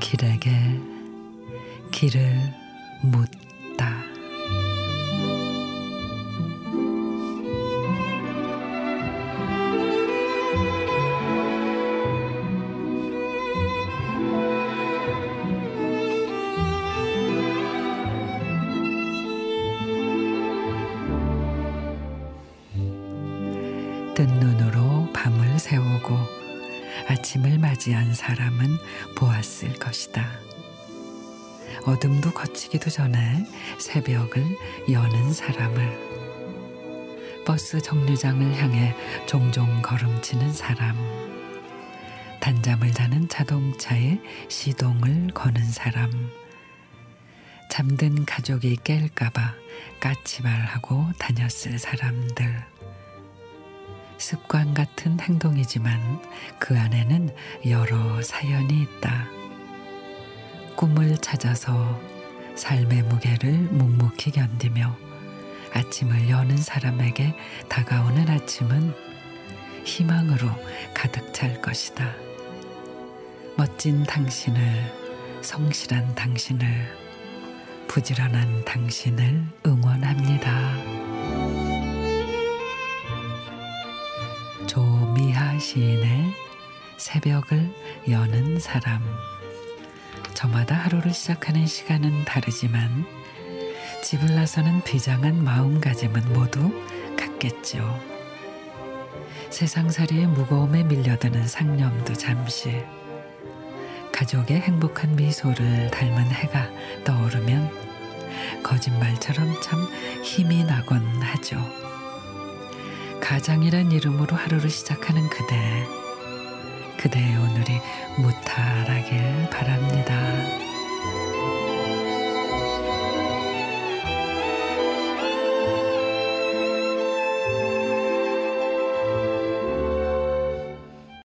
길에게 길을 묻다. 뜬 눈으로 밤을 새우고 아침을 맞이한 사람은 보았을 것이다. 어둠도 거치기도 전에 새벽을 여는 사람을. 버스 정류장을 향해 종종 걸음치는 사람. 단잠을 자는 자동차에 시동을 거는 사람. 잠든 가족이 깰까봐 까치발하고 다녔을 사람들 습관 같은 행동이지만 그 안에는 여러 사연이 있다. 꿈을 찾아서 삶의 무게를 묵묵히 견디며 아침을 여는 사람에게 다가오는 아침은 희망으로 가득 찰 것이다. 멋진 당신을, 성실한 당신을, 부지런한 당신을 응원합니다. 시인의 새벽을 여는 사람. 저마다 하루를 시작하는 시간은 다르지만 집을 나서는 비장한 마음가짐은 모두 같겠죠. 세상살이의 무거움에 밀려드는 상념도 잠시 가족의 행복한 미소를 닮은 해가 떠오르면 거짓말처럼 참 힘이 나곤 하죠. 가장이란 이름으로 하루를 시작하는 그대, 그대의 오늘이 무탈하길 바랍니다.